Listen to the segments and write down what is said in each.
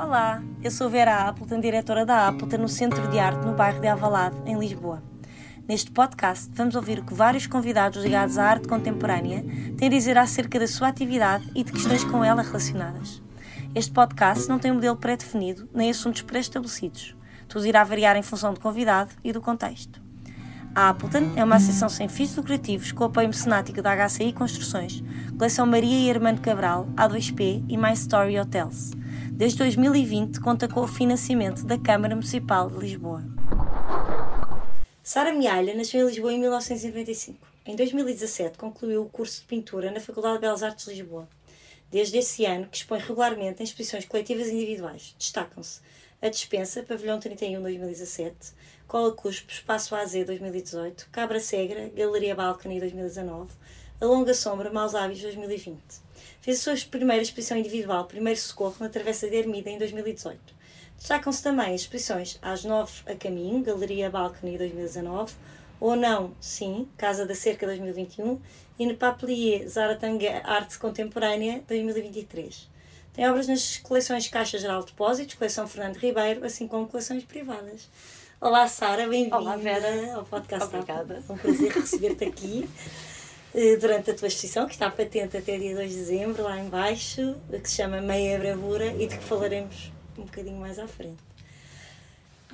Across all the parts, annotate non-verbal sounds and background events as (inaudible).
Olá, eu sou Vera Appleton, diretora da Appleton no Centro de Arte no bairro de Avalado, em Lisboa. Neste podcast vamos ouvir o que vários convidados ligados à arte contemporânea têm a dizer acerca da sua atividade e de questões com ela relacionadas. Este podcast não tem um modelo pré-definido nem assuntos pré-estabelecidos. Tudo irá variar em função do convidado e do contexto. A Appleton é uma associação sem fins lucrativos com apoio mecenático da HCI Construções, Coleção Maria e Armando Cabral, A2P e My Story Hotels. Desde 2020 conta com o financiamento da Câmara Municipal de Lisboa. Sara Mialha nasceu em Lisboa em 1995. Em 2017 concluiu o curso de pintura na Faculdade de Belas Artes de Lisboa. Desde esse ano que expõe regularmente em exposições coletivas e individuais. Destacam-se a Dispensa, Pavilhão 31 2017, Cola Cuspo, Espaço AZ 2018, Cabra Segra, Galeria Balcony 2019, A Longa Sombra, Maus Hábitos 2020. Fez a sua primeira exposição individual, Primeiro Socorro, na Travessa de Ermida, em 2018. Destacam-se também as exposições Às Nove a Caminho, Galeria Balcony 2019, Ou Não, Sim, Casa da Cerca 2021 e no Papelier Zaratanga Arte Contemporânea 2023. Tem obras nas coleções Caixa Geral de Depósitos, Coleção Fernando Ribeiro, assim como coleções privadas. Olá, Sara, bem-vinda ao podcast. Obrigada. É um prazer receber-te aqui. (laughs) Eh, durante a tua exposição, que está patente até dia 2 de dezembro, lá embaixo, que se chama Meia Bravura e de que falaremos um bocadinho mais à frente.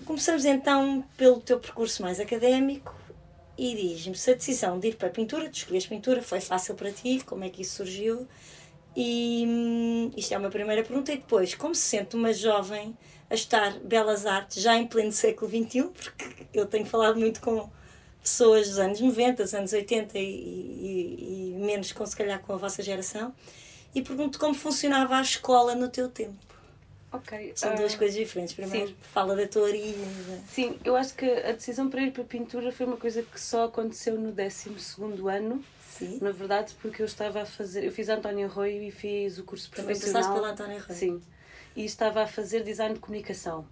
Começamos então pelo teu percurso mais académico e diz-me se a decisão de ir para a pintura, de escolher pintura, foi fácil para ti, como é que isso surgiu? E hum, isto é uma primeira pergunta. E depois, como se sente uma jovem a estar belas artes já em pleno século XXI? Porque eu tenho falado muito com pessoas dos anos 90, dos anos 80 e, e, e, menos com se calhar com a vossa geração e pergunto como funcionava a escola no teu tempo. Ok. São uh, duas coisas diferentes. Primeiro, sim. fala da tua origem. Sim, eu acho que a decisão para ir para a pintura foi uma coisa que só aconteceu no 12 ano. Sim. Na verdade, porque eu estava a fazer. Eu fiz António Arroio e fiz o curso profissional. Também passaste pela António Arroio? Sim. E estava a fazer design de comunicação.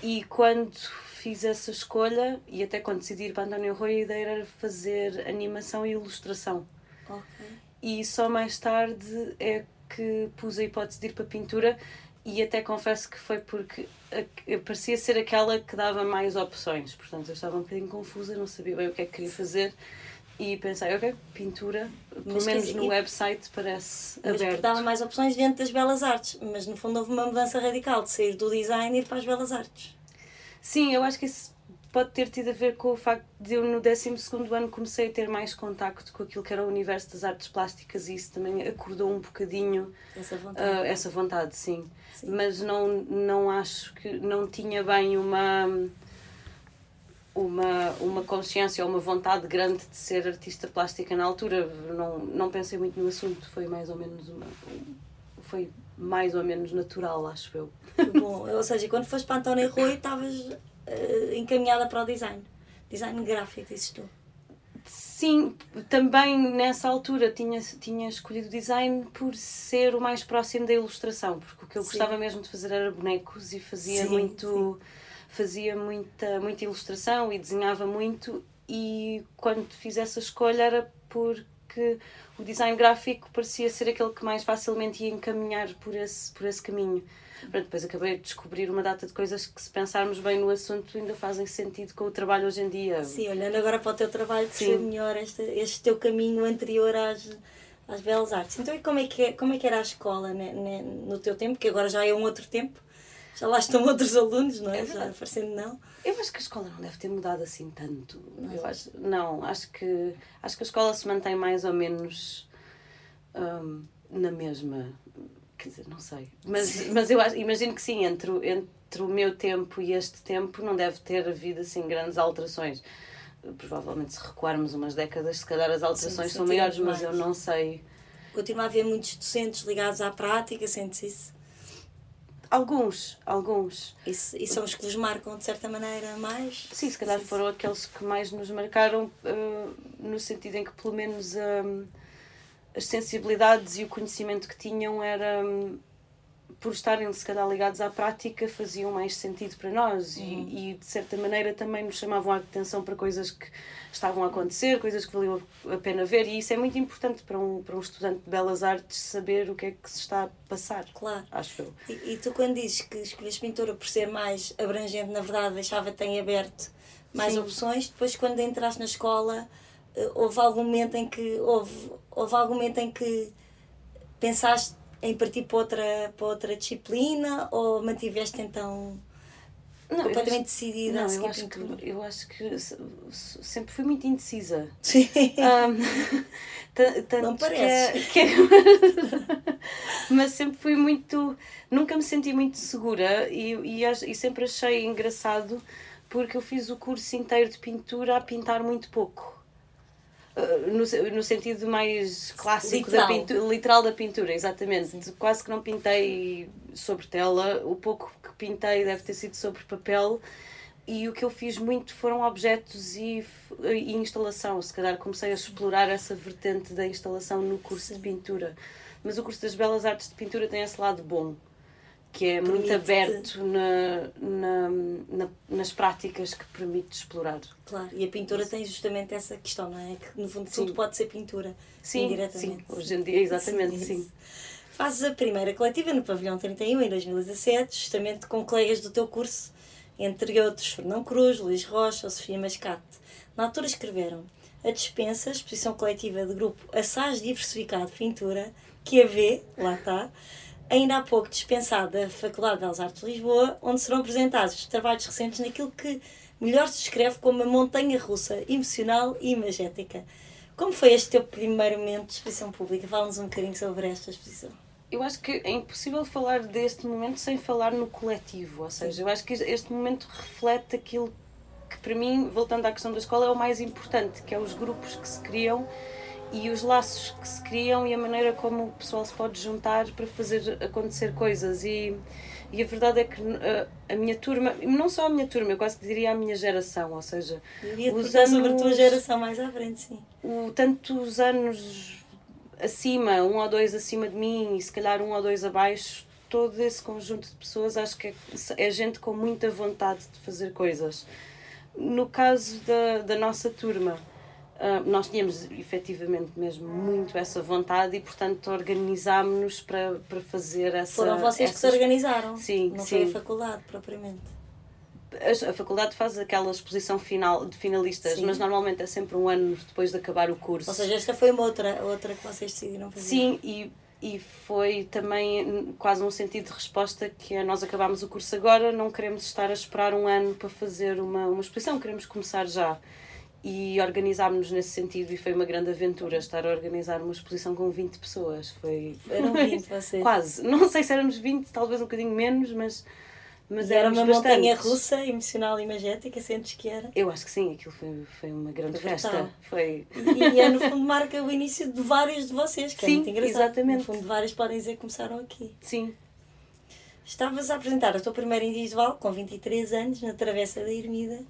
E quando fiz essa escolha, e até quando decidi ir para António Rui, a ideia era fazer animação e ilustração. Okay. E só mais tarde é que pus a hipótese de ir para pintura e até confesso que foi porque parecia ser aquela que dava mais opções. Portanto, eu estava um bocadinho confusa, não sabia bem o que é que queria fazer e pensei, ok, pintura, pelo mas, menos no e... website parece mas aberto. dava mais opções dentro das belas artes, mas no fundo houve uma mudança radical de sair do design e ir para as belas artes. Sim, eu acho que isso pode ter tido a ver com o facto de eu no 12 ano comecei a ter mais contacto com aquilo que era o universo das artes plásticas e isso também acordou um bocadinho essa vontade, uh, essa vontade sim. sim. Mas não, não acho que não tinha bem uma uma, uma consciência ou uma vontade grande de ser artista plástica na altura. Não, não pensei muito no assunto, foi mais ou menos uma. Foi mais ou menos natural, acho eu. Bom, (laughs) ou seja, quando foste para António Rui, estavas uh, encaminhada para o design. Design gráfico, dizes tu. Sim, também nessa altura tinha, tinha escolhido design por ser o mais próximo da ilustração, porque o que eu sim. gostava mesmo de fazer era bonecos e fazia sim, muito. Sim fazia muita, muita ilustração e desenhava muito e quando fiz essa escolha era porque o design gráfico parecia ser aquele que mais facilmente ia encaminhar por esse, por esse caminho. Pronto, depois acabei de descobrir uma data de coisas que, se pensarmos bem no assunto, ainda fazem sentido com o trabalho hoje em dia. Sim, olhando agora para o teu trabalho, ser melhor este, este teu caminho anterior às, às belas artes. Então, e como é que, é, como é que era a escola né, né, no teu tempo, que agora já é um outro tempo? Já lá estão outros alunos, não é? é já aparecendo não. Eu acho que a escola não deve ter mudado assim tanto. Não, eu acho, não acho que acho que a escola se mantém mais ou menos um, na mesma. Quer dizer, não sei. Mas, mas eu acho, imagino que sim, entre, entre o meu tempo e este tempo não deve ter havido assim grandes alterações. Provavelmente se recuarmos umas décadas, se calhar as alterações sim, são maiores, mas eu não sei. Continua a haver muitos docentes ligados à prática, sente-se isso? Alguns, alguns. E, e, são os que vos marcam de certa maneira mais? Sim, se calhar foram aqueles que mais nos marcaram, uh, no sentido em que pelo menos um, as sensibilidades e o conhecimento que tinham era, um, por estarem se calhar ligados à prática, faziam mais sentido para nós Uhum. e, e, de certa maneira também nos chamavam a atenção para coisas que estavam a acontecer, coisas que valiam a pena ver, e isso é muito importante para um, para um estudante de belas artes saber o que é que se está a passar, Claro. acho eu. E, e tu, quando dizes que escolhes pintura por ser mais abrangente, na verdade, deixava-te em aberto mais Sim. opções. Depois, quando entraste na escola, eh, houve algum momento em que houve, houve algum momento em que pensaste em partir para outra, para outra disciplina ou mantiveste então Não, completamente decidida Não, eu acho, que, eu acho que se- se- sempre fui muito indecisa. Sim. (laughs) Ta- tanto Não que pareces. (laughs) que é- mas sempre fui muito. Nunca me senti muito segura e, e, e sempre achei engraçado porque eu fiz o curso inteiro de pintura a pintar muito pouco. Uh, No, no sentido mais clássico Literal. da pintura, literal da pintura, exatamente. Quase que não pintei sobre tela, o pouco que pintei deve ter sido sobre papel e o que eu fiz muito foram objetos e, e instalação. Se calhar comecei a explorar essa vertente da instalação no curso de pintura. Mas o curso das Belas Artes de Pintura tem esse lado bom, que é muito aberto na, na, na- nas práticas que permite explorar. Claro, e a pintura tem justamente essa questão, não é? Que no fundo tudo Sim. pode ser pintura. Sim, indiretamente. sim, hoje em dia, exatamente, Sim, sim. isso. Fazes a primeira coletiva no Pavilhão 31 em 2017, justamente com colegas do teu curso, entre outros Fernão Cruz, Luís Rocha ou Sofia Mascate. Na altura escreveram a dispensa, exposição coletiva de grupo Assaz Diversificado Pintura, que a vê, lá está, ainda há pouco dispensada da Faculdade de Belas Artes de Lisboa, onde serão apresentados os trabalhos recentes naquilo que melhor se descreve como uma montanha russa, emocional e imagética. Como foi este teu primeiro momento de exposição pública? Fala-nos um bocadinho sobre esta exposição. Eu acho que é impossível falar deste momento sem falar no coletivo, ou seja, eu acho que este momento reflete aquilo que para mim, voltando à questão da escola, é o mais importante, que é os grupos que se criam e os laços que se criam e a maneira como o pessoal se pode juntar para fazer acontecer coisas e, e a verdade é que a, a minha turma, não só a minha turma, eu quase que diria a minha geração, ou seja, Os perguntar sobre a tua anos- geração mais à frente, sim. o, tantos anos acima, um ou dois acima de mim e se calhar um ou dois abaixo, todo esse conjunto de pessoas acho que é, é gente com muita vontade de fazer coisas. No caso da, da nossa turma, ah, nós tínhamos efetivamente mesmo muito essa vontade e, portanto, organizámos-nos para, para fazer essa. Foram vocês que se essas- organizaram. Sim, Não foi a sim. faculdade, propriamente. A, a faculdade faz aquela exposição final de finalistas, Sim. mas normalmente é sempre um ano depois de acabar o curso. Ou seja, esta foi uma outra, outra que vocês decidiram fazer. Sim, e, e foi também quase um sentido de resposta que é nós acabámos o curso agora, não queremos estar a esperar um ano para fazer uma, uma exposição, queremos começar já. E organizámos-nos nesse sentido e foi uma grande aventura estar a organizar uma exposição com 20 pessoas. Foi Eram (laughs) 20 vocês. quase. Não sei se éramos 20, talvez um bocadinho menos, mas, mas era uma montanha bastantes. russa, emocional e imagética, sentes que era? Eu acho que sim, aquilo foi, foi uma grande Foi festa. brutal. Foi. E, e é no fundo marca o início de vários de vocês, que é Sim, muito engraçado. exatamente. No fundo, vários podem dizer que começaram aqui. Sim, Estavas a apresentar a tua primeira individual, com 23 anos, na Travessa da Ermida.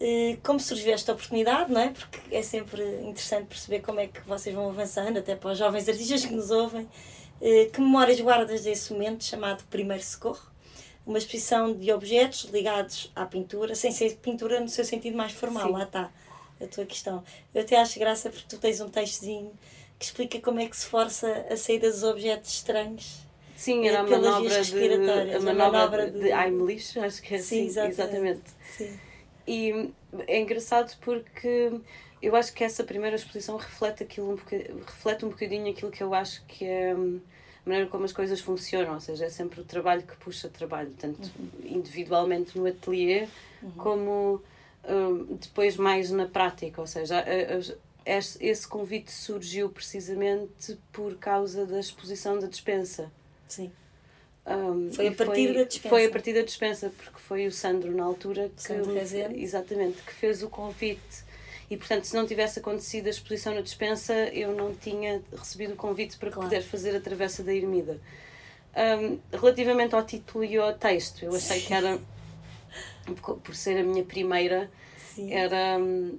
Eh, Como surgiu esta oportunidade, não é? Porque é sempre interessante perceber como é que vocês vão avançando, até para os jovens artistas que nos ouvem. Eh, Que memórias guardas desse momento chamado Primeiro Socorro? Uma exposição de objetos ligados à pintura, sem ser pintura no seu sentido mais formal, Sim. lá está a tua questão. Eu até acho graça porque tu tens um textozinho que explica como é que se força a saída dos objetos estranhos. sim, É era a manobra de, a a manobra, manobra de, de- de Heimlich, acho que é Sim, assim, exatamente. exatamente. Sim. E é engraçado porque eu acho que essa primeira exposição reflete, aquilo um boca- reflete um bocadinho aquilo que eu acho que é hum, a maneira como as coisas funcionam, ou seja, é sempre o trabalho que puxa trabalho, tanto individualmente no ateliê como hum, depois mais na prática, ou seja, a- a- esse esse convite surgiu precisamente por causa da exposição da dispensa. Sim. Um, Foi a partir da dispensa. Foi a partir da dispensa, porque foi o Sandro na altura que Sandro exatamente que fez o convite. E portanto, se não tivesse acontecido a exposição na dispensa, eu não tinha recebido o convite para Claro. poder fazer a travessa da Ermida. Um, relativamente ao título e ao texto, eu achei que era (laughs) por ser a minha primeira, Sim. era hum,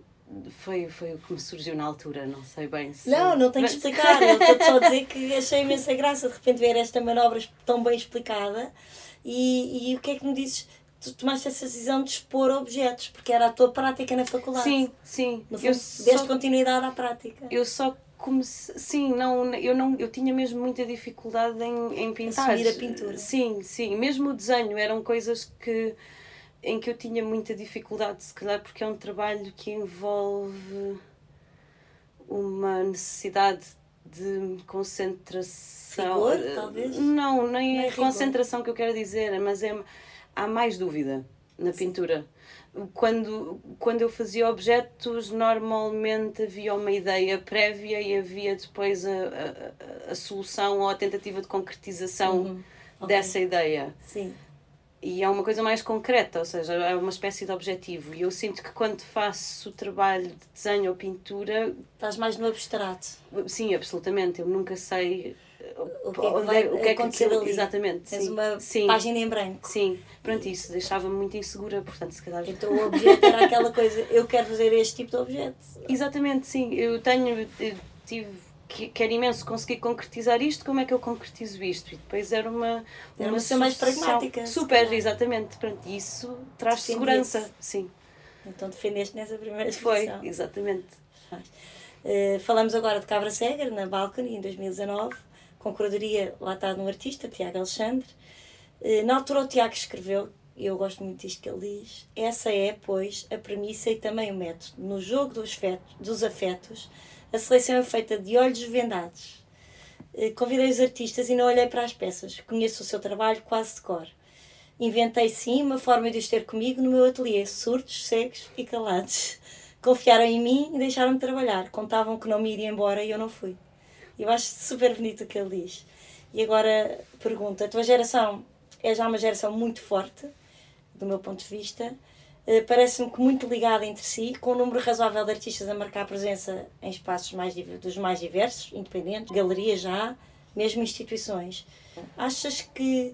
foi, foi o que me surgiu na altura, não sei bem se. Não, não tenho que explicar. Eu estou só a dizer que (laughs) achei imensa graça de repente ver esta manobra tão bem explicada. E, e o que é que me dizes? Tu tomaste essa decisão de expor objetos, porque era a tua prática na faculdade. Sim, sim. No fundo, eu deste só, continuidade à prática. Eu só comecei. Sim, não, eu, não, eu tinha mesmo muita dificuldade em, em pintar. Assumir a pintura. Sim, sim. Mesmo o desenho eram coisas que em que eu tinha muita dificuldade, se calhar porque é um trabalho que envolve uma necessidade de concentração. Rigor, talvez? Não, nem é concentração que eu quero dizer, mas é, há mais dúvida na Sim. pintura. Quando, quando eu fazia objetos, normalmente havia uma ideia prévia e havia depois a, a, a solução ou a tentativa de concretização uhum. okay. dessa ideia. Sim e é uma coisa mais concreta, ou seja, é uma espécie de objetivo. E eu sinto que quando faço trabalho de desenho ou pintura. Estás mais no abstrato. Sim, absolutamente. Eu nunca sei. O que é que, vai o que, é que acontecer ali. Exatamente. Tens sim. uma sim. página em branco. Sim, pronto, isso deixava-me muito insegura, portanto, se calhar. Então o objeto era aquela coisa, eu quero fazer este tipo de objeto. Exatamente, sim. Eu tenho. Eu tive quero imenso conseguir concretizar isto, como é que eu concretizo isto? E depois era uma. Era uma ser mais pragmática. Super, exatamente. Pronto, isso traz segurança. Sim. Então defendeste nessa primeira exposição. Foi, exatamente. Uh, falamos agora de Cabra Cega, na Balcony, em 2019, com curadoria lá está no artista, Tiago Alexandre. Uh, na altura o Tiago escreveu, e eu gosto muito disto que ele diz, essa é, pois, a premissa e também o método. No jogo dos, fetos, dos afetos, a seleção é feita de olhos vendados. Eh, convidei os artistas e não olhei para as peças. Conheço o seu trabalho quase de cor. Inventei sim uma forma de os ter comigo no meu ateliê, surdos, cegos e calados. Confiaram em mim e deixaram-me trabalhar. Contavam que não me iria embora e eu não fui. Eu acho super bonito o que ele diz. E agora pergunta: a tua geração é já uma geração muito forte, do meu ponto de vista. Eh, parece-me que muito ligada entre si, com um número razoável de artistas a marcar presença em espaços mais, dos mais diversos, independentes, galerias já, mesmo instituições. Achas que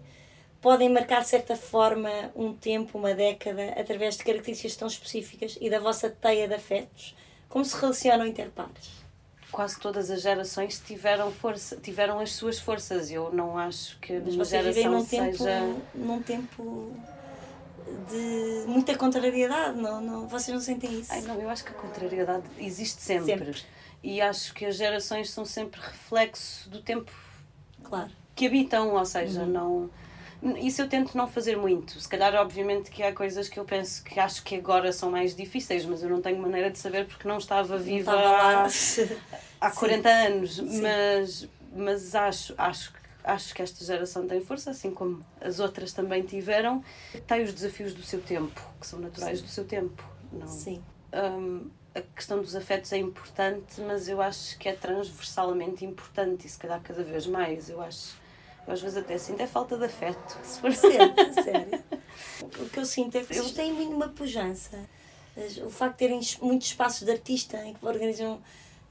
podem marcar de certa forma um tempo, uma década, através de características tão específicas e da vossa teia de afetos? Como se relacionam interpares? Quase todas as gerações tiveram força, tiveram as suas forças. Eu não acho que a minha geração num tempo, seja num tempo de muita contrariedade, não, não, vocês não sentem isso? Ai, não, eu acho que a contrariedade existe sempre. sempre. E acho que as gerações são sempre reflexo do tempo claro. que habitam, ou seja, uhum. não. Isso eu tento não fazer muito. Se calhar, obviamente, que há coisas que eu penso que acho que agora são mais difíceis, mas eu não tenho maneira de saber porque não estava viva não estava há, há (laughs) 40 anos. Mas, mas acho, acho que acho que esta geração tem força, assim como as outras também tiveram. Tem os desafios do seu tempo, que são naturais Sim. do seu tempo. Não? Sim. Um, a questão dos afetos é importante, mas eu acho que é transversalmente importante e se calhar cada vez mais. Eu acho, eu às vezes até sinto é falta de afeto. Se for sério, (laughs) sério. O que eu sinto é que eles têm uma pujança. O facto de terem muitos espaços de artista em que organizam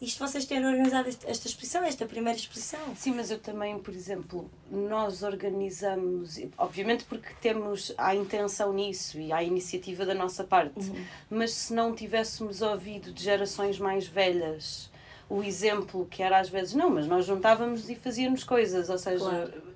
isto vocês terem organizado esta exposição, esta primeira exposição. Sim, mas eu também, por exemplo, nós organizamos, obviamente porque temos a intenção nisso e a iniciativa da nossa parte, uhum. mas se não tivéssemos ouvido de gerações mais velhas o exemplo que era às vezes, não, mas nós juntávamos e fazíamos coisas, ou seja, claro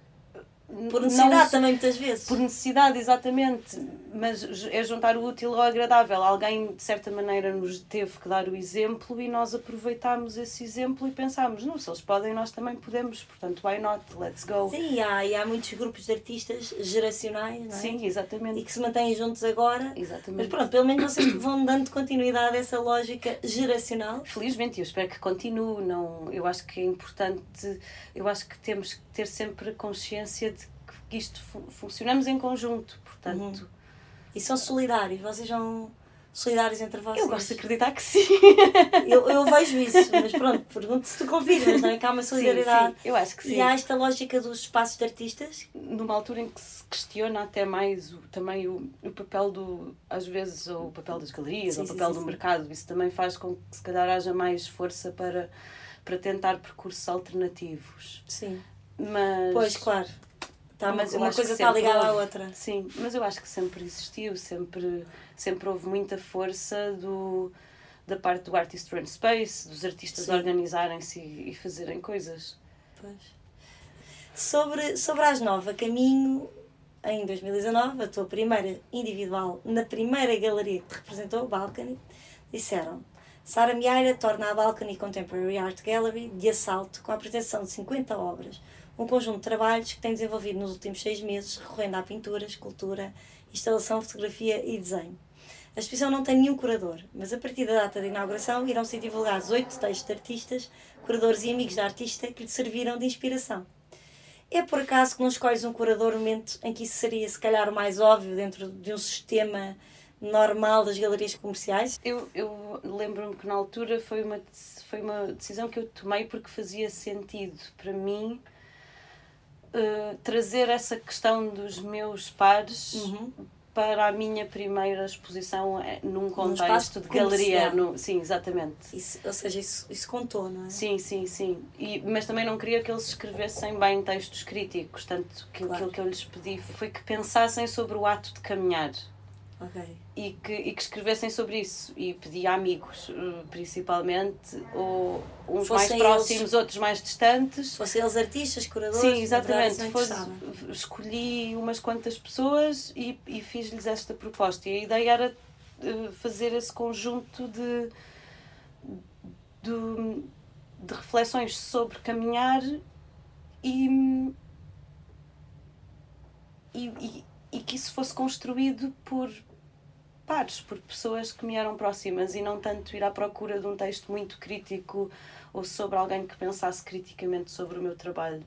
por necessidade não, também, muitas vezes. Por necessidade, exatamente. Mas é juntar o útil ao agradável. Alguém, de certa maneira, nos teve que dar o exemplo e nós aproveitámos esse exemplo e pensámos: não, se eles podem, nós também podemos. Portanto, why not? Let's go. Sim, há, e há muitos grupos de artistas geracionais, não é? Sim, exatamente. E que se mantêm juntos agora. Exatamente. Mas pronto, pelo menos vocês vão dando continuidade a essa lógica geracional. Felizmente, eu espero que continue. Não, eu acho que é importante, eu acho que temos que ter sempre consciência que isto funcionamos em conjunto, portanto. Uhum. E são solidários, vocês são solidários entre vocês? Eu gosto de acreditar que sim. (laughs) eu, eu vejo isso, mas pronto, pergunto se tu confirmas, não é? Que há uma solidariedade. Sim, sim, eu acho que sim. E há esta lógica dos espaços de artistas? Numa altura em que se questiona até mais o, também o, o papel do, às vezes, o papel das galerias, sim, o papel do mercado, isso também faz com que se calhar haja mais força para, para tentar percursos alternativos. Sim. Mas... Pois, claro. Tá, mas uma coisa está ligada houve, à outra. Sim, mas eu acho que sempre existiu, sempre, sempre houve muita força do, da parte do Artist Run Space, dos artistas organizarem-se e, e fazerem coisas. Pois. Sobre, sobre as nove a caminho, em 2019, a tua primeira individual na primeira galeria que te representou, o Balcony, disseram Sara Miaira torna a Balcony Contemporary Art Gallery de assalto com a apresentação de 50 obras, um conjunto de trabalhos que tem desenvolvido nos últimos seis meses, recorrendo à pintura, escultura, instalação, fotografia e desenho. A exposição não tem nenhum curador, mas a partir da data de inauguração irão ser divulgados oito textos de artistas, curadores e amigos da artista que lhe serviram de inspiração. É por acaso que não escolhes um curador no momento em que isso seria, se calhar, o mais óbvio dentro de um sistema normal das galerias comerciais? Eu, eu lembro-me que na altura foi uma, foi uma decisão que eu tomei porque fazia sentido para mim uh, trazer essa questão dos meus pares Uhum. para a minha primeira exposição eh, num contexto de galeria. No, sim, exatamente. Isso, ou seja, isso, isso contou, não é? Sim, sim, sim. E, mas também não queria que eles escrevessem bem textos críticos, tanto que Claro. aquilo que eu lhes pedi foi que pensassem sobre o ato de caminhar Ok. e que, e que escrevessem sobre isso. E pedi a amigos, eh, principalmente, ou uns Fossem mais próximos, outros mais distantes. Se fossem eles artistas, curadores, Sim, exatamente. interessava. escolhi umas quantas pessoas e, e fiz-lhes esta proposta. E a ideia era eh, fazer esse conjunto de, de, de reflexões sobre caminhar e, e, e, que isso fosse construído por pares, por pessoas que me eram próximas e não tanto ir à procura de um texto muito crítico ou sobre alguém que pensasse criticamente sobre o meu trabalho.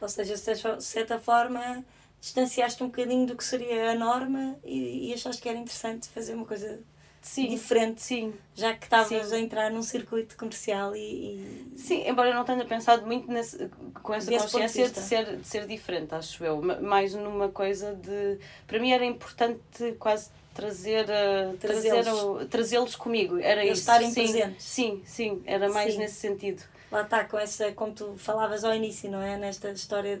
Ou seja, de certa forma, distanciaste um bocadinho do que seria a norma e, e achaste que era interessante fazer uma coisa Sim, diferente, sim, já que estavas a entrar num circuito comercial e. e- sim, embora eu não tenha pensado muito nesse, com essa Desse ponto de consciência de, ser, de ser diferente, acho eu. Ma- Mais numa coisa de. Para mim era importante quase trazer trazer Trazê-los. trazê-los comigo. Era Eles isso. estarem sim, presentes. Sim, sim, era mais Sim. nesse sentido. Lá está, com essa, como tu falavas ao início, não é? Nesta história.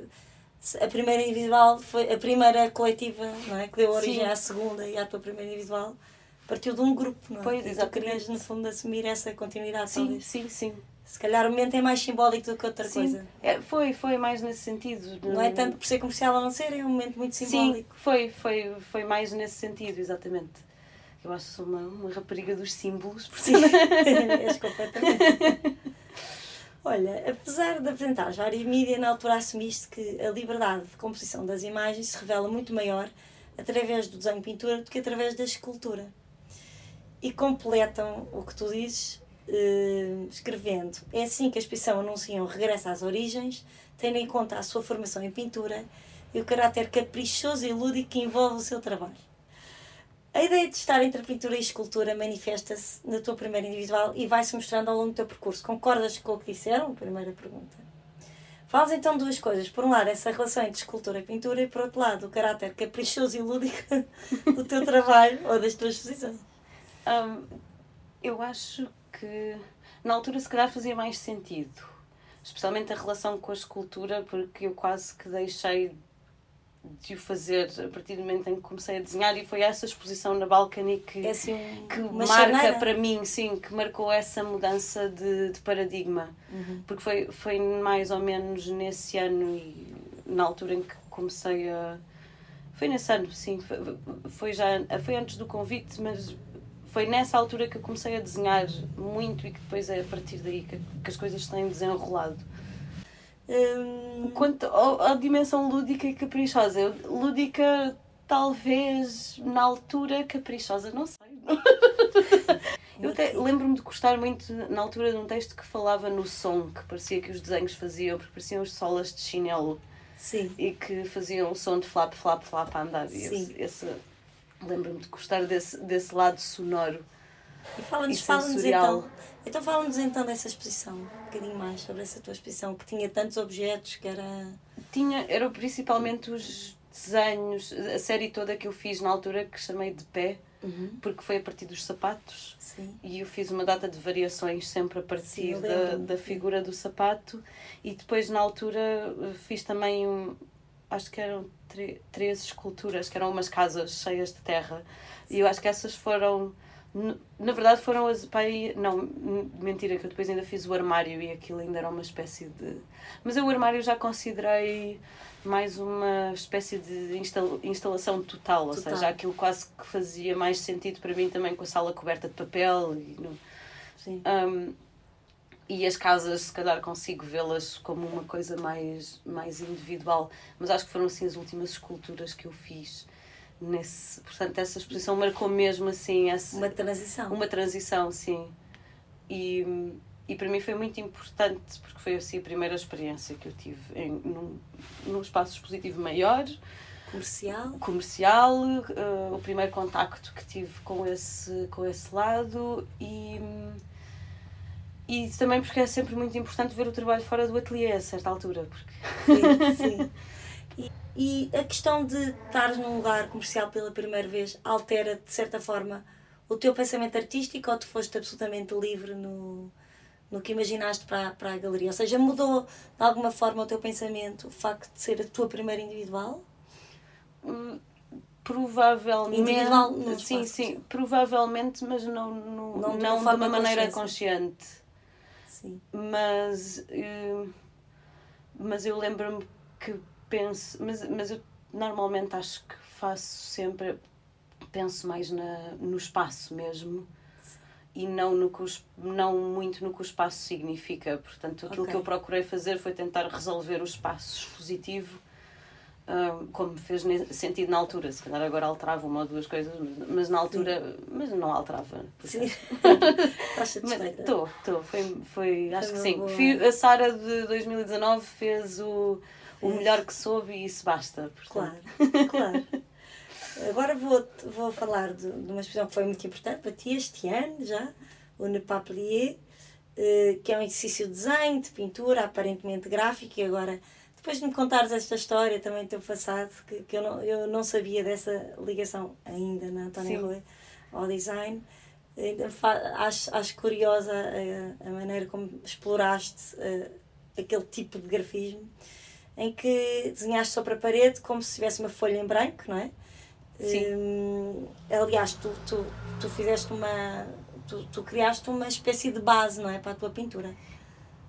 A primeira individual foi a primeira coletiva, não é? Que deu origem Sim. à segunda e à tua primeira individual. Partiu de um grupo, não é? Pois, E tu querias, no fundo, assumir essa continuidade, Sim, talvez. sim, sim. Se calhar o momento é mais simbólico do que outra Sim. coisa. É, foi, foi mais nesse sentido. Não é tanto por ser comercial ou não ser, é um momento muito Sim, simbólico. foi, foi, foi mais nesse sentido, exatamente. Eu acho que sou uma, uma rapariga dos símbolos. Sim, (laughs) és completamente. Olha, apesar de apresentar vários mídias, na altura assumiste que a liberdade de composição das imagens se revela muito maior através do desenho e pintura do que através da escultura. E completam o que tu dizes eh, escrevendo. É assim que a exposição anuncia um regresso às origens, tendo em conta a sua formação em pintura e o caráter caprichoso e lúdico que envolve o seu trabalho. A ideia de estar entre pintura e escultura manifesta-se na tua primeira individual e vai-se mostrando ao longo do teu percurso. Concordas com o que disseram? Primeira pergunta. Falas então duas coisas. Por um lado, essa relação entre escultura e pintura, e por outro lado, o caráter caprichoso e lúdico (laughs) do teu trabalho ou das tuas exposições. Hum, eu acho que na altura se calhar fazia mais sentido. Especialmente a relação com a escultura, porque eu quase que deixei de o fazer a partir do momento em que comecei a desenhar e foi essa exposição na Balcany que, É assim um, que marca charneira. para mim, sim, que marcou essa mudança de, de paradigma. Uhum. Porque foi, foi mais ou menos nesse ano e na altura em que comecei a. Foi nesse ano, sim. Foi, foi já foi antes do convite, mas foi nessa altura que eu comecei a desenhar muito e que depois é a partir daí que, que as coisas têm desenrolado. Hum, Quanto à dimensão lúdica e caprichosa, eu- lúdica talvez na altura caprichosa, não sei. (laughs) Eu até lembro-me de gostar muito na altura de um texto que falava no som, que parecia que os desenhos faziam, porque pareciam as solas de chinelo Sim. e que faziam o som de flap, flap, flap a andar. Sim. esse, esse- lembro-me de gostar desse, desse lado sonoro. E fala-nos fala então. Então fala-nos então dessa exposição, um bocadinho mais sobre essa tua exposição, que tinha tantos objetos, que era. Tinha, eram principalmente os desenhos, a série toda que eu fiz na altura que chamei de pé, porque foi a partir dos sapatos. Sim. E eu fiz uma data de variações sempre a Sim, partir eu da, da figura do sapato. E depois, na altura, fiz também um. Acho que eram três esculturas, que eram umas casas cheias de terra. E eu acho que essas foram Na verdade foram as. Pai, não, mentira, que eu depois ainda fiz o armário e aquilo ainda era uma espécie de. Mas eu o armário já considerei mais uma espécie de instalação total, ou total. seja, aquilo quase que fazia mais sentido para mim também com a sala coberta de papel. E, no, Sim. Um, e as casas, se calhar, consigo vê-las como uma coisa mais, mais individual. Mas acho que foram assim as últimas esculturas que eu fiz. Nesse, portanto, essa exposição marcou mesmo assim. Essa, uma transição. Uma transição, sim. E, e para mim foi muito importante porque foi assim a primeira experiência que eu tive em, num, num espaço expositivo maior comercial comercial uh, o primeiro contacto que tive com esse com esse lado e e também porque é sempre muito importante ver o trabalho fora do ateliê a certa altura porque (laughs) sim, sim. E, e a questão de estar num lugar comercial pela primeira vez altera de certa forma o teu pensamento artístico ou tu foste absolutamente livre no no que imaginaste para, para a galeria? Ou seja, mudou de alguma forma o teu pensamento o facto de ser a tua primeira individual? Hum, provavelmente. Individual sim, sim, provavelmente, mas não, no, não, de, não uma, de uma maneira consciente. Sim. Mas, hum, mas eu lembro-me que penso. Mas, mas eu normalmente acho que faço sempre. Penso mais na, no espaço mesmo e não, no que os, não muito no que o espaço significa. Portanto, aquilo okay. que eu procurei fazer foi tentar resolver o espaço expositivo uh, como fez sentido na altura. Se calhar agora alterava uma ou duas coisas, mas, mas na altura. Sim. Mas não alterava. Sim. (laughs) Estou, estou. Foi, foi, acho que sim. Boa. A Sara de 2019 fez o, o melhor que soube e isso basta. Portanto. Claro, claro. Agora vou, vou falar de, de, uma exposição que foi muito importante para ti este ano já, o Ne Paplier, eh, que é um exercício de desenho, de pintura, aparentemente gráfico, e agora, depois de me contares esta história também teu passado, que, que eu, não, eu não sabia dessa ligação ainda na Antónia Rui ao design, acho, acho curiosa a, a maneira como exploraste uh, aquele tipo de grafismo em que desenhaste sobre a parede como se tivesse uma folha em branco, não é? Sim. Hum, aliás, tu, tu, tu fizeste uma. Tu, tu criaste uma espécie de base, não é? Para a tua pintura.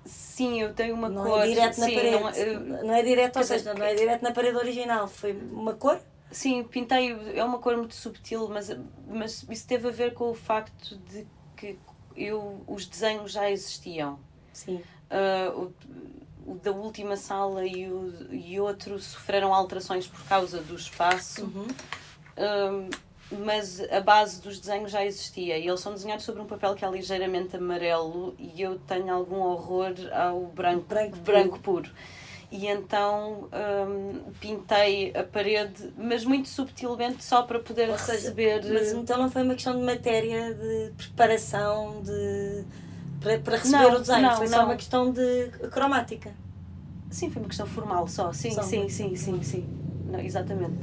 Sim, eu tenho uma não é cor. É direto na Sim, parede. Não, eu... não é direto, ou seja, não é direto na parede original. Foi uma cor? Sim, pintei. É uma cor muito subtil, mas, mas isso teve a ver com o facto de que eu, os desenhos já existiam. Sim. Uh, o, o da última sala e, o, e outro sofreram alterações por causa do espaço. Uhum um, mas a base dos desenhos já existia e eles são desenhados sobre um papel que é ligeiramente amarelo e eu tenho algum horror ao branco, branco, branco puro. E então um, pintei a parede, mas muito subtilmente só para poder Ou receber. Mas então não foi uma questão de matéria, de preparação, de para, para receber não, o desenho, não, foi não. só uma questão de cromática. Sim, foi uma questão formal só. Sim, só sim, sim, sim, sim, sim. Exatamente.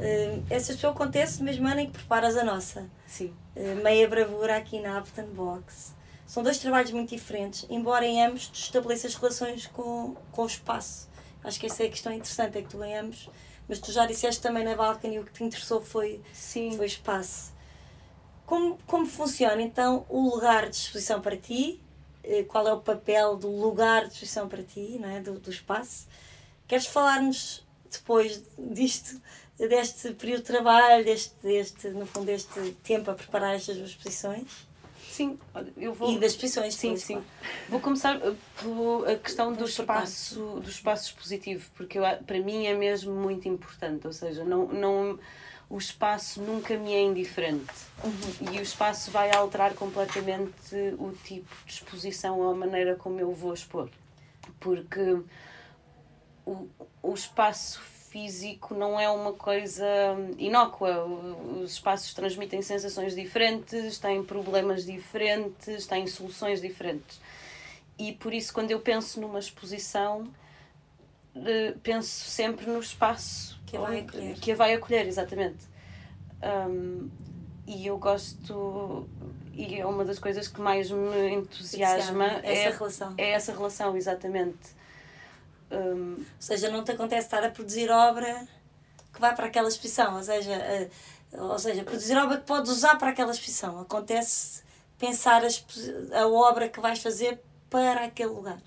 Uh, essa pessoa acontece no mesmo ano em que preparas a nossa. Sim. Uh, meia bravura aqui na Upton Box. São dois trabalhos muito diferentes, embora em ambos tu estabeleças relações com, com o espaço. Acho que essa é a questão interessante, é que tu em ambos, mas tu já disseste também na Balcony o que te interessou foi, Sim. foi espaço. Como, como funciona então o lugar de exposição para ti? Uh, qual é o papel do lugar de exposição para ti, não é? do, do espaço? Queres falar-nos depois disto deste período de trabalho, deste, deste, no fundo, deste tempo a preparar estas duas exposições? Sim, eu vou. E das exposições, sim, sim. Claro. Vou começar uh, pela questão do espaço, do espaço expositivo, porque eu, para mim é mesmo muito importante, ou seja, não, não, o espaço nunca me é indiferente. Uhum. E o espaço vai alterar completamente o tipo de exposição ou a maneira como eu vou expor. Porque o, o espaço físico não é uma coisa inócua. Os espaços transmitem sensações diferentes, têm problemas diferentes, têm soluções diferentes. E por isso, quando eu penso numa exposição, eh, penso sempre no espaço que a vai acolher. Que a vai acolher, exatamente. Um, e eu gosto, e é uma das coisas que mais me entusiasma, essa é, relação. é essa relação, exatamente um, Ou seja, não te acontece estar a produzir obra que vai para aquela exposição, ou seja, uh, ou seja, produzir obra que podes usar para aquela exposição. Acontece pensar a, a obra que vais fazer para aquele lugar.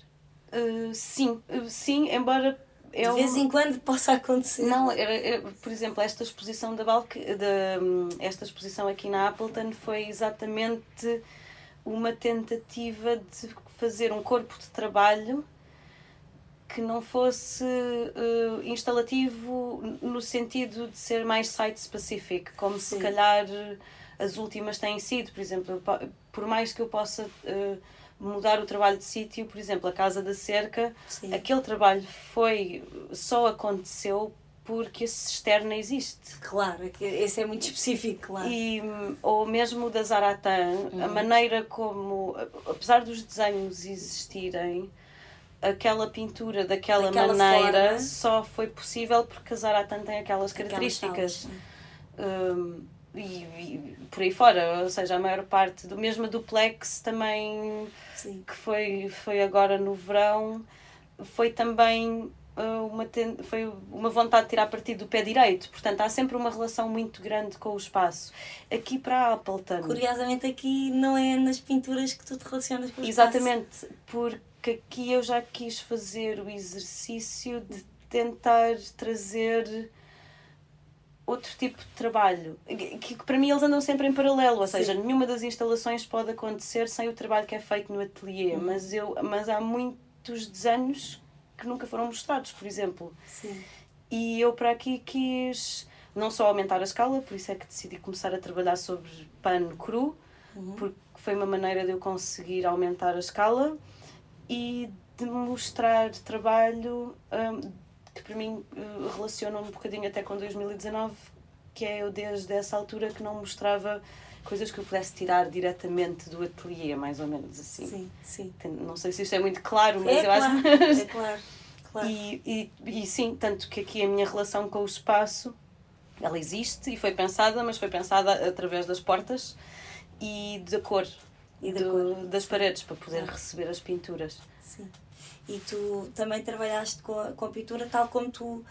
Uh, sim, uh, sim, embora de vez em quando possa acontecer. Não, era, era, por exemplo, esta exposição da Balc, de, hum, esta exposição aqui na Appleton foi exatamente uma tentativa de fazer um corpo de trabalho que não fosse uh, instalativo no sentido de ser mais site specific, como Sim. se calhar as últimas têm sido, por exemplo, por mais que eu possa uh, mudar o trabalho de sítio, por exemplo, a Casa da Cerca, Sim. aquele trabalho foi só aconteceu porque esse externo existe. Claro, é esse é muito específico, claro. E, ou mesmo o da Zaratan, uhum. a maneira como, apesar dos desenhos existirem, aquela pintura daquela, daquela maneira forma. só foi possível porque a Zaratan tem aquelas características. Aquelas e, e, por aí fora, ou seja, a maior parte do mesmo duplex também Sim. que foi, foi agora no verão, foi também uh, uma, foi uma vontade de tirar partido do pé direito. Portanto, há sempre uma relação muito grande com o espaço. Aqui para a Appleton. Curiosamente, aqui não é nas pinturas que tu te relacionas com o Exatamente, espaço. porque aqui eu já quis fazer o exercício de tentar trazer outro tipo de trabalho. Que, que, para mim eles andam sempre em paralelo, ou seja, Sim. nenhuma das instalações pode acontecer sem o trabalho que é feito no ateliê, uhum. mas, eu, mas há muitos desenhos que nunca foram mostrados, por exemplo. Sim. E eu para aqui quis não só aumentar a escala, por isso é que decidi começar a trabalhar sobre pano cru, uhum. porque foi uma maneira de eu conseguir aumentar a escala e de mostrar trabalho um, que para mim uh, relaciona um bocadinho até com 2019, que é eu desde essa altura que não mostrava coisas que eu pudesse tirar diretamente do ateliê, mais ou menos assim. Sim, sim. Não sei se isto é muito claro, mas é eu claro, acho. É (laughs) claro, claro. E, e, e sim, tanto que aqui a minha relação com o espaço, ela existe e foi pensada, mas foi pensada através das portas e da cor, e do, das paredes, para poder receber as pinturas. Sim e tu também trabalhaste com a, com a pintura tal como tu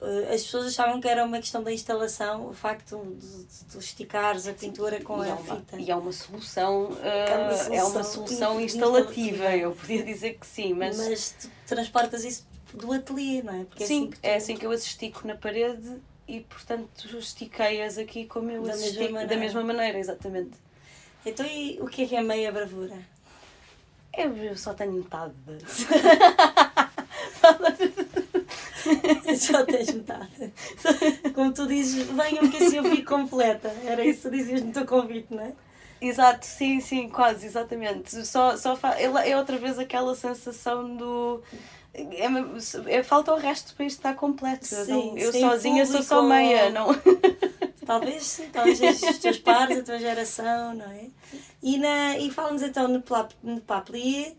eh, as pessoas achavam que era uma questão da instalação, o facto de, tu esticares a pintura com e a uma, fita. E é uma solução, uh, é uma solução, é uma solução instalativa, eu podia dizer que sim, mas... Mas tu transportas isso do ateliê, não é? Porque sim, é assim que, tu... é assim que eu as estico na parede e, portanto, estiquei-as aqui como eu da as estico, maneira. da mesma maneira, exatamente. Então, e o que é que é meia bravura? Eu só tenho metade. (laughs) só tens metade. Como tu dizes, venham que assim eu fico completa. Era isso que tu dizias no teu convite, não é? Exato, sim, sim, quase, exatamente. Só, só fa... é outra vez aquela sensação do. É, é, falta o resto para isto estar completo. Sim, não, eu sozinha público, sou só meia, não. Talvez sim, talvez os teus pares, a tua geração, não é? E, na, e fala-nos então no, no Paplier,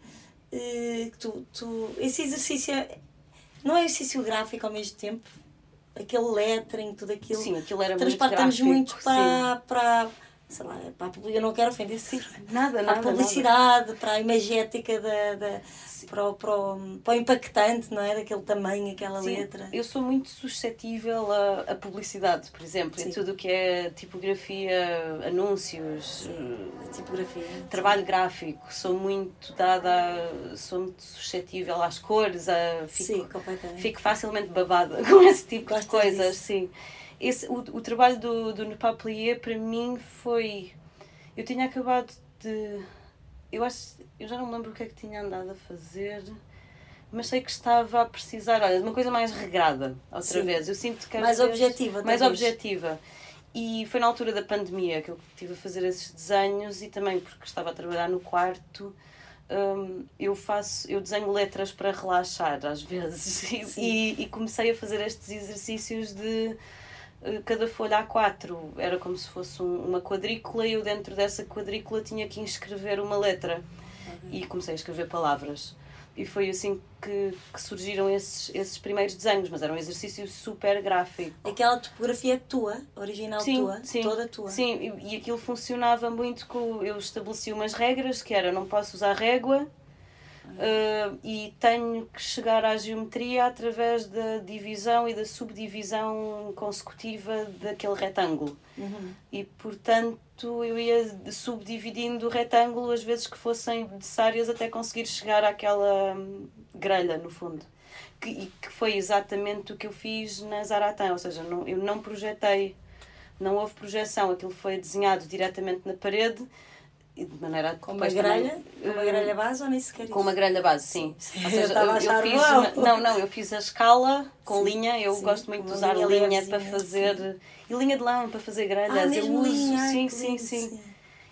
eh, que tu, tu, esse exercício é, não é exercício gráfico ao mesmo tempo? Aquele lettering, tudo aquilo. Sim, aquilo era muito gráfico. muito para, para, sei lá, para a, eu não quero ofender, nada, nada, para a publicidade, nada. para a imagética da, da, para o, para, o, para o impactante, não é? Daquele tamanho, aquela Sim, letra. Eu sou muito suscetível à, à publicidade, por exemplo, Sim. em tudo o que é tipografia, anúncios, tipografia, trabalho gráfico. Sou muito dada, sou muito suscetível às cores, a, fico, Sim, completamente. fico facilmente babada (laughs) com esse tipo Gosto de coisas. Disso. Sim. Esse, o, o trabalho do, do Nepaplier para mim foi. Eu tinha acabado de. Eu acho eu já não me lembro o que é que tinha andado a fazer, mas sei que estava a precisar, olha, de uma coisa mais regrada, outra Sim. vez. Eu sinto que mais objetiva, mais objetiva. E foi na altura da pandemia que eu estive a fazer esses desenhos e também porque estava a trabalhar no quarto. Um, eu faço eu desenho letras para relaxar às vezes (laughs) e, e, comecei a fazer estes exercícios de cada folha A4 era como se fosse um, uma quadrícula e eu dentro dessa quadrícula tinha que inscrever uma letra e comecei a escrever palavras. E foi assim que, que surgiram esses, esses primeiros desenhos, mas era um exercício super gráfico. Aquela topografia é tua, original sim, tua, sim, toda tua. Sim, e, e aquilo funcionava muito com. Eu estabeleci umas regras que era não posso usar régua, Uh, e tenho que chegar à geometria através da divisão e da subdivisão consecutiva daquele retângulo. Uhum. E, portanto, eu ia subdividindo o retângulo as vezes que fossem necessárias até conseguir chegar àquela hum, grelha, no fundo. Que, e que foi exatamente o que eu fiz na Zaratã, ou seja, não, eu não projetei, não houve projeção, aquilo foi desenhado diretamente na parede de maneira com uma grelha? Com uma grelha base ou nem sequer com uma grelha base sim, sim. ou (laughs) seja eu, eu, eu fiz uma, não não eu fiz a escala com sim, linha eu sim, gosto muito de usar linha, linha para fazer e linha de lã para fazer grelhas ah, eu uso linha, sim sim, sim.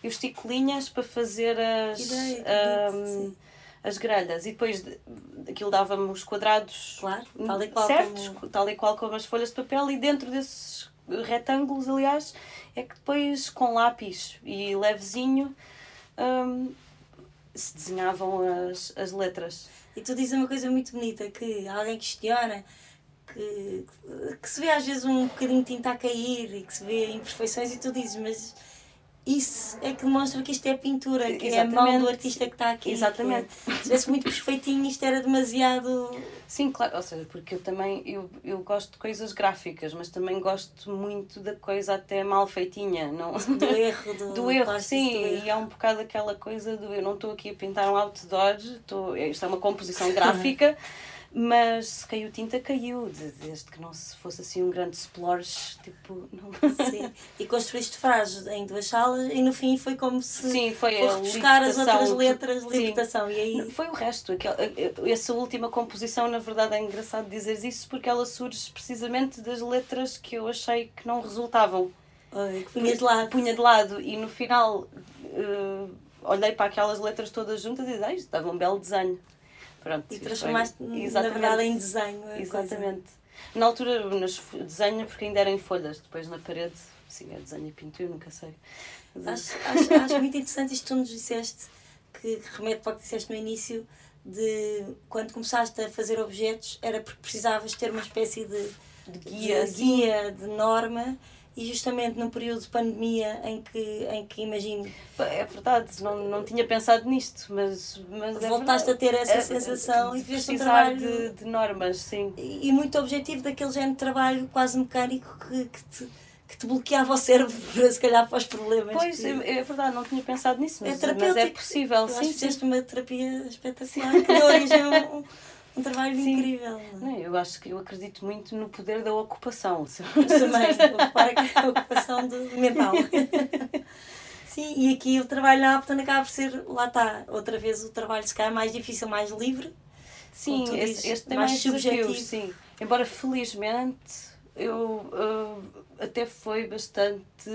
eu estico linhas para fazer as ideia, um, as grelhas. E depois aquilo dava-me os quadrados claro, tal e qual certos como... tal e qual como as folhas de papel. E dentro desses retângulos aliás é que depois com lápis e levezinho um, se desenhavam as, as letras. E tu dizes uma coisa muito bonita, que alguém questiona, que, que se vê às vezes um bocadinho de tinta a cair e que se vê imperfeições e tu dizes, mas isso é que demonstra que isto é pintura, que Exatamente. é a mão do artista que está aqui. Exatamente. Que, se tivesse muito perfeitinho, isto era demasiado. Sim, claro, ou seja, porque eu também eu, eu gosto de coisas gráficas, mas também gosto muito da coisa até mal feitinha. Não... Do erro, do, (laughs) do erro, sim. Do erro. E é um bocado aquela coisa do eu não estou aqui a pintar um outdoor, estou, isto é uma composição gráfica. (laughs) Mas se caiu tinta, caiu, desde que não se fosse assim um grande splorge, tipo, não. (laughs) Sim, e construíste frases em duas salas e no fim foi como se Sim, foi fosse buscar as outras letras, libertação, e aí... Foi o resto, essa última composição, na verdade é engraçado dizer isso porque ela surge precisamente das letras que eu achei que não resultavam. Oi, que punha de lado. Punha de lado e no final uh, olhei para aquelas letras todas juntas e disse, ah, isto dava um belo desenho. Pronto, e transformaste, na verdade, em desenho. Exatamente. Coisa. Na altura, nas desenho, porque ainda era em folhas, depois na parede, sim, é desenho e pintura, nunca sei. Acho, acho, (laughs) acho muito interessante isto que tu nos disseste, que, que remete para o que disseste no início, de quando começaste a fazer objetos, era porque precisavas ter uma espécie de, de guia, de, guia, de norma e justamente num período de pandemia em que, em que imagino. É verdade, não, não tinha pensado nisto, mas. mas é voltaste é a ter essa é, sensação e fizeste um trabalho. De, de normas, sim. E, e, muito objetivo daquele género de trabalho quase mecânico que, que te que te bloqueava o cérebro (laughs) se calhar para os problemas. Pois, que... é, é, verdade, não tinha pensado nisso, mas é, mas é possível. sim, fizeste uma terapia espetacular que deu origem a um, um trabalho Sim. incrível. Não, eu acho que eu acredito muito no poder da ocupação. (laughs) Também, ocupar a ocupação do mental. (laughs) Sim, e aqui o trabalho na Apton acaba por ser, lá está, outra vez o trabalho se calhar mais difícil, mais livre. Sim, este, este tem mais, mais subjetivo. Sim. Embora felizmente eu uh, até foi bastante.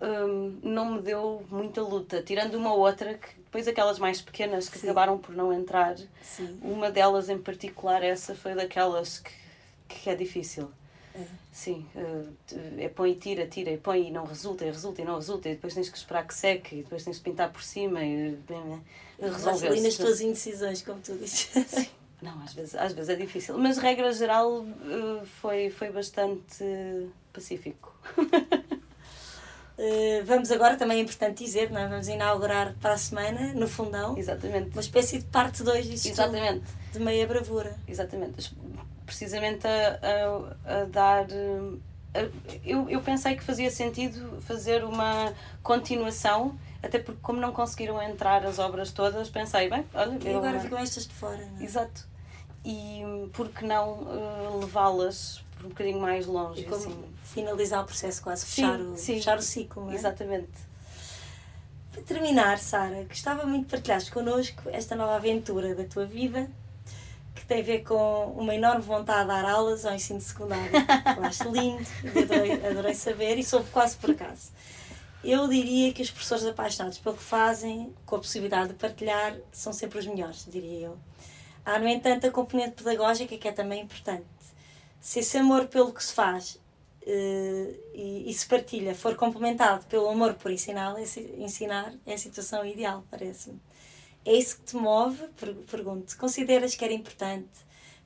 Um, não me deu muita luta, tirando uma outra que depois aquelas mais pequenas que Sim. acabaram por não entrar, Sim. uma delas em particular, essa foi daquelas que, que é difícil. É. Sim, uh, é põe e tira, tira e põe e não resulta, e resulta e não resulta, e depois tens que esperar que seque, e depois tens que pintar por cima e resolver ali nas tuas indecisões, como tu dizes. Sim. Não, às vezes, às vezes é difícil, mas regra geral uh, foi, foi bastante pacífico. (laughs) Uh, vamos agora, também é importante dizer, não é? vamos inaugurar para a semana, no fundão, Exatamente. uma espécie de parte 2 disso Exatamente. de meia bravura. Exatamente. Precisamente a, a, a dar. A, eu, eu pensei que fazia sentido fazer uma continuação, até porque, como não conseguiram entrar as obras todas, pensei, bem, olha. E agora ficam estas de fora, não é? Exato. E por que não uh, levá-las um bocadinho mais longe. E como assim. finalizar o processo, quase fechar, sim, o, sim. fechar o ciclo. É? Exatamente. Para terminar, Sara, gostava muito de partilhares connosco esta nova aventura da tua vida que tem a ver com uma enorme vontade de dar aulas ao ensino secundário. Eu acho lindo, adorei, adorei saber e soube quase por acaso. Eu diria que os professores apaixonados pelo que fazem, com a possibilidade de partilhar, são sempre os melhores, diria eu. Há, no entanto, a componente pedagógica que é também importante se esse amor pelo que se faz uh, e, e, se partilha for complementado pelo amor por ensinar, ensinar é a situação ideal, parece-me. É isso que te move? Pergunto. Consideras que era importante?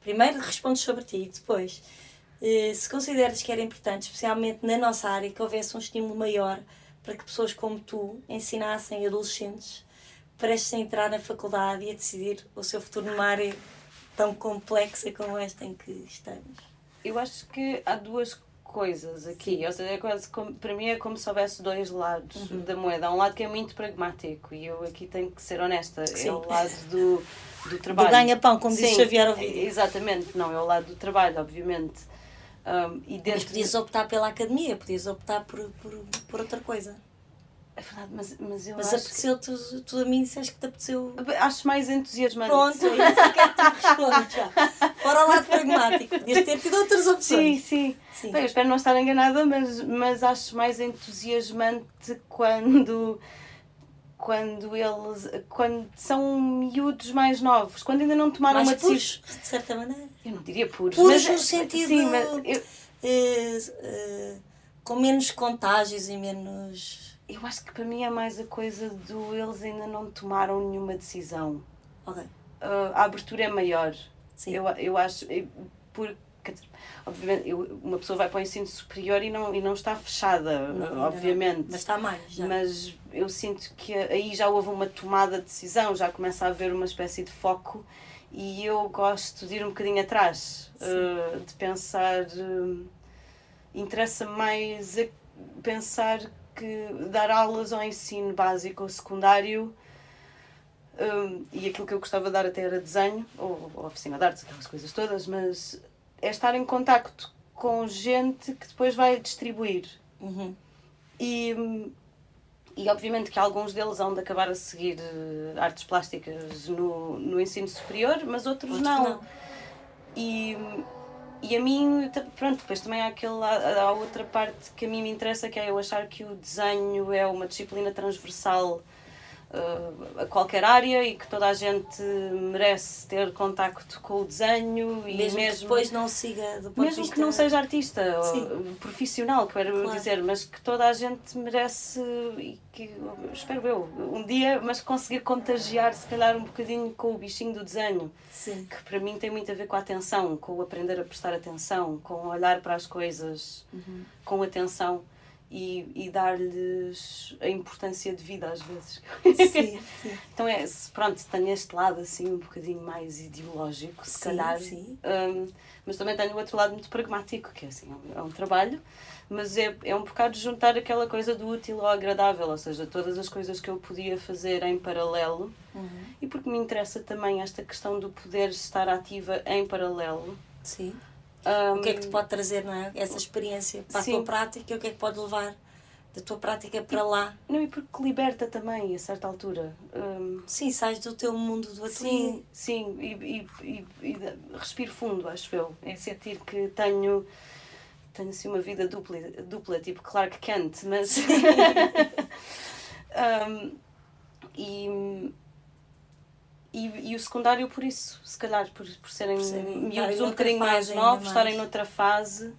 Primeiro respondes sobre ti, depois, uh, se consideras que era importante, especialmente na nossa área, que houvesse um estímulo maior para que pessoas como tu ensinassem adolescentes prestes a entrar na faculdade e a decidir o seu futuro numa área tão complexa como esta em que estamos? Eu acho que há duas coisas aqui. Sim. Ou seja, é quase como, para mim é como se houvesse dois lados uhum. da moeda. Há um lado que é muito pragmático e eu aqui tenho que ser honesta. Sim. É o lado do, do trabalho. Do ganha-pão, como disse Xavier ao vídeo. Exatamente, não, é o lado do trabalho, obviamente. Um, e dentro Mas podias optar pela academia, podias optar por, por, por outra coisa. É verdade, mas, mas eu mas acho. apeteceu-te, que... tu a mim disseste que te apeteceu. Acho mais entusiasmante. Pronto, é isso que é que tu respondes já. Fora o lado pragmático, podias ter tido outras opções. Sim, sim. sim. Bem, eu espero não estar enganada, mas, mas acho mais entusiasmante quando quando eles quando são miúdos mais novos, quando ainda não tomaram mais uma decisão. de certa maneira. Eu não diria puros. Puros mas, no sentido. Sim, mas eu... Eh, eh, com menos contágios e menos eu acho que para mim é mais a coisa do eles ainda não tomaram nenhuma decisão. Ok. Uh, a abertura é maior. Sim. Eu, eu acho. por, dizer, obviamente, eu, uma pessoa vai para o ensino superior e não, e não está fechada, não, obviamente. Não, mas está mais. Já. Mas eu sinto que aí já houve uma tomada de decisão, já começa a haver uma espécie de foco e eu gosto de ir um bocadinho atrás, uh, de pensar. Uh, interessa mais pensar que dar aulas ao ensino básico ou secundário um, e aquilo que eu gostava de dar até era desenho ou, ou oficina de artes, aquelas coisas todas, mas é estar em contacto com gente que depois vai distribuir. Uhum. E, e obviamente que alguns deles hão de acabar a seguir uh, artes plásticas no, no ensino superior, mas outros, outros não. não. E e a mim, pronto, depois também há, aquele, há outra parte que a mim me interessa, que é eu achar que o desenho é uma disciplina transversal a qualquer área e que toda a gente merece ter contacto com o desenho e mesmo, mesmo que depois não siga do ponto mesmo vista... que não seja artista ou profissional quero claro. dizer mas que toda a gente merece e que espero eu um dia mas conseguir contagiar se calhar um bocadinho com o bichinho do desenho Sim. que para mim tem muito a ver com a atenção com o aprender a prestar atenção com olhar para as coisas uhum. com atenção e, e dar-lhes a importância de vida às vezes. Sim, (laughs) sim. então é, pronto, tenho este lado assim um bocadinho mais ideológico, se sim, calhar. Sim. Um, mas também tenho o outro lado muito pragmático, que é assim, é um trabalho, mas é, é um bocado juntar aquela coisa do útil ao agradável, ou seja, todas as coisas que eu podia fazer em paralelo. Uhum. E porque me interessa também esta questão do poder estar ativa em paralelo. Sim um, o que é que te pode trazer, não é? Essa experiência para sim. a tua prática, o que é que pode levar da tua prática para lá. Não, e porque liberta também, a certa altura. Um, sim, sais do teu mundo do ateliê. Sim, sim, e, e, e, e, respiro fundo, acho eu. É sentir que tenho, tenho assim uma vida dupla, dupla tipo Clark Kent, mas. um, (laughs) e, e, e o secundário por isso, se calhar por, por serem, por serem miúdos um bocadinho mais novos, estarem noutra fase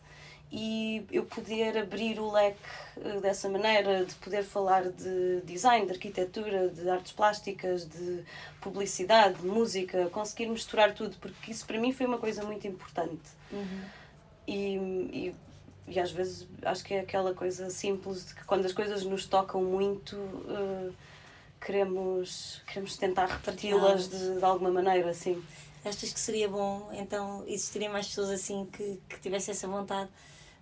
e eu poder abrir o leque eh, dessa maneira, de poder falar de design, de arquitetura, de artes plásticas, de publicidade, de música, conseguir misturar tudo, porque isso para mim foi uma coisa muito importante. Uhum. E, e, e, às vezes acho que é aquela coisa simples de que quando as coisas nos tocam muito. Uh, queremos, queremos tentar repeti-las de, de alguma maneira, assim. Achas que seria bom, então, existirem mais pessoas assim que, que tivessem essa vontade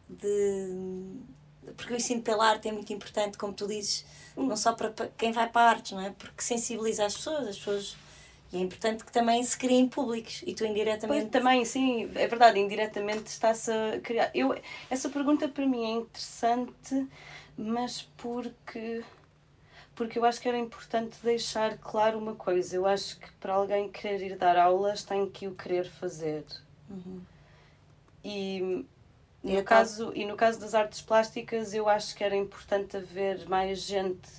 de. Porque o ensino pela arte é muito importante, como tu dizes, hum. não só para, quem vai para artes, não é? Porque sensibiliza as pessoas, as pessoas. E é importante que também se criem públicos e tu indiretamente. Pois, também, sim, é verdade, indiretamente está-se a criar. Eu, essa pergunta para mim é interessante, mas porque porque eu acho que era importante deixar claro uma coisa. Eu acho que para alguém querer ir dar aulas tem que o querer fazer. Uhum. E, e no caso, e no caso das artes plásticas, eu acho que era importante haver mais gente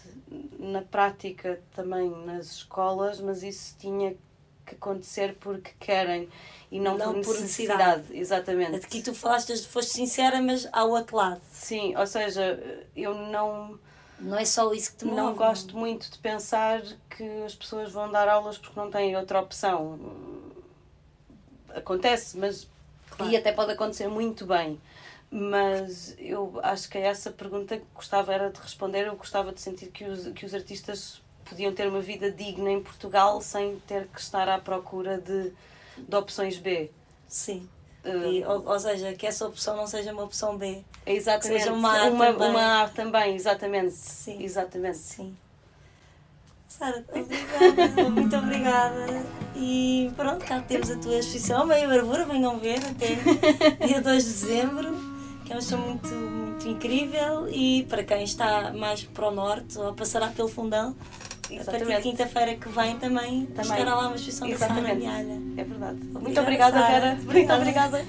na prática também nas escolas, mas isso tinha que acontecer porque querem e não, não por, necessidade. por necessidade. Exatamente. Aqui tu falaste, foste sincera, mas ao outro lado. Sim, ou seja, eu não não é só isso que te move. Não gosto muito de pensar que as pessoas vão dar aulas porque não têm outra opção. Acontece, mas. Claro. E até pode acontecer muito bem. Mas eu acho que é essa pergunta que gostava era de responder. Eu gostava de sentir que os, que os artistas podiam ter uma vida digna em Portugal sem ter que estar à procura de, de opções B. Sim. E, ou, ou, seja, que essa opção não seja uma opção B. Exatamente. Seja uma A, uma, também. Uma a também, exatamente. Sim. Exatamente. Sim. Sara, obrigada, (laughs) muito obrigada. E pronto, cá temos a tua exposição, meio bravura, venham ver até (laughs) dia 2 de dezembro, que é uma exposição muito, muito incrível e para quem está mais para o norte ou passará pelo fundão, Exatamente. a partir de quinta-feira que vem também, também. estará lá uma exposição da Sara Mialha. É verdade. Obrigada, muito obrigada, Vera. Muito obrigada.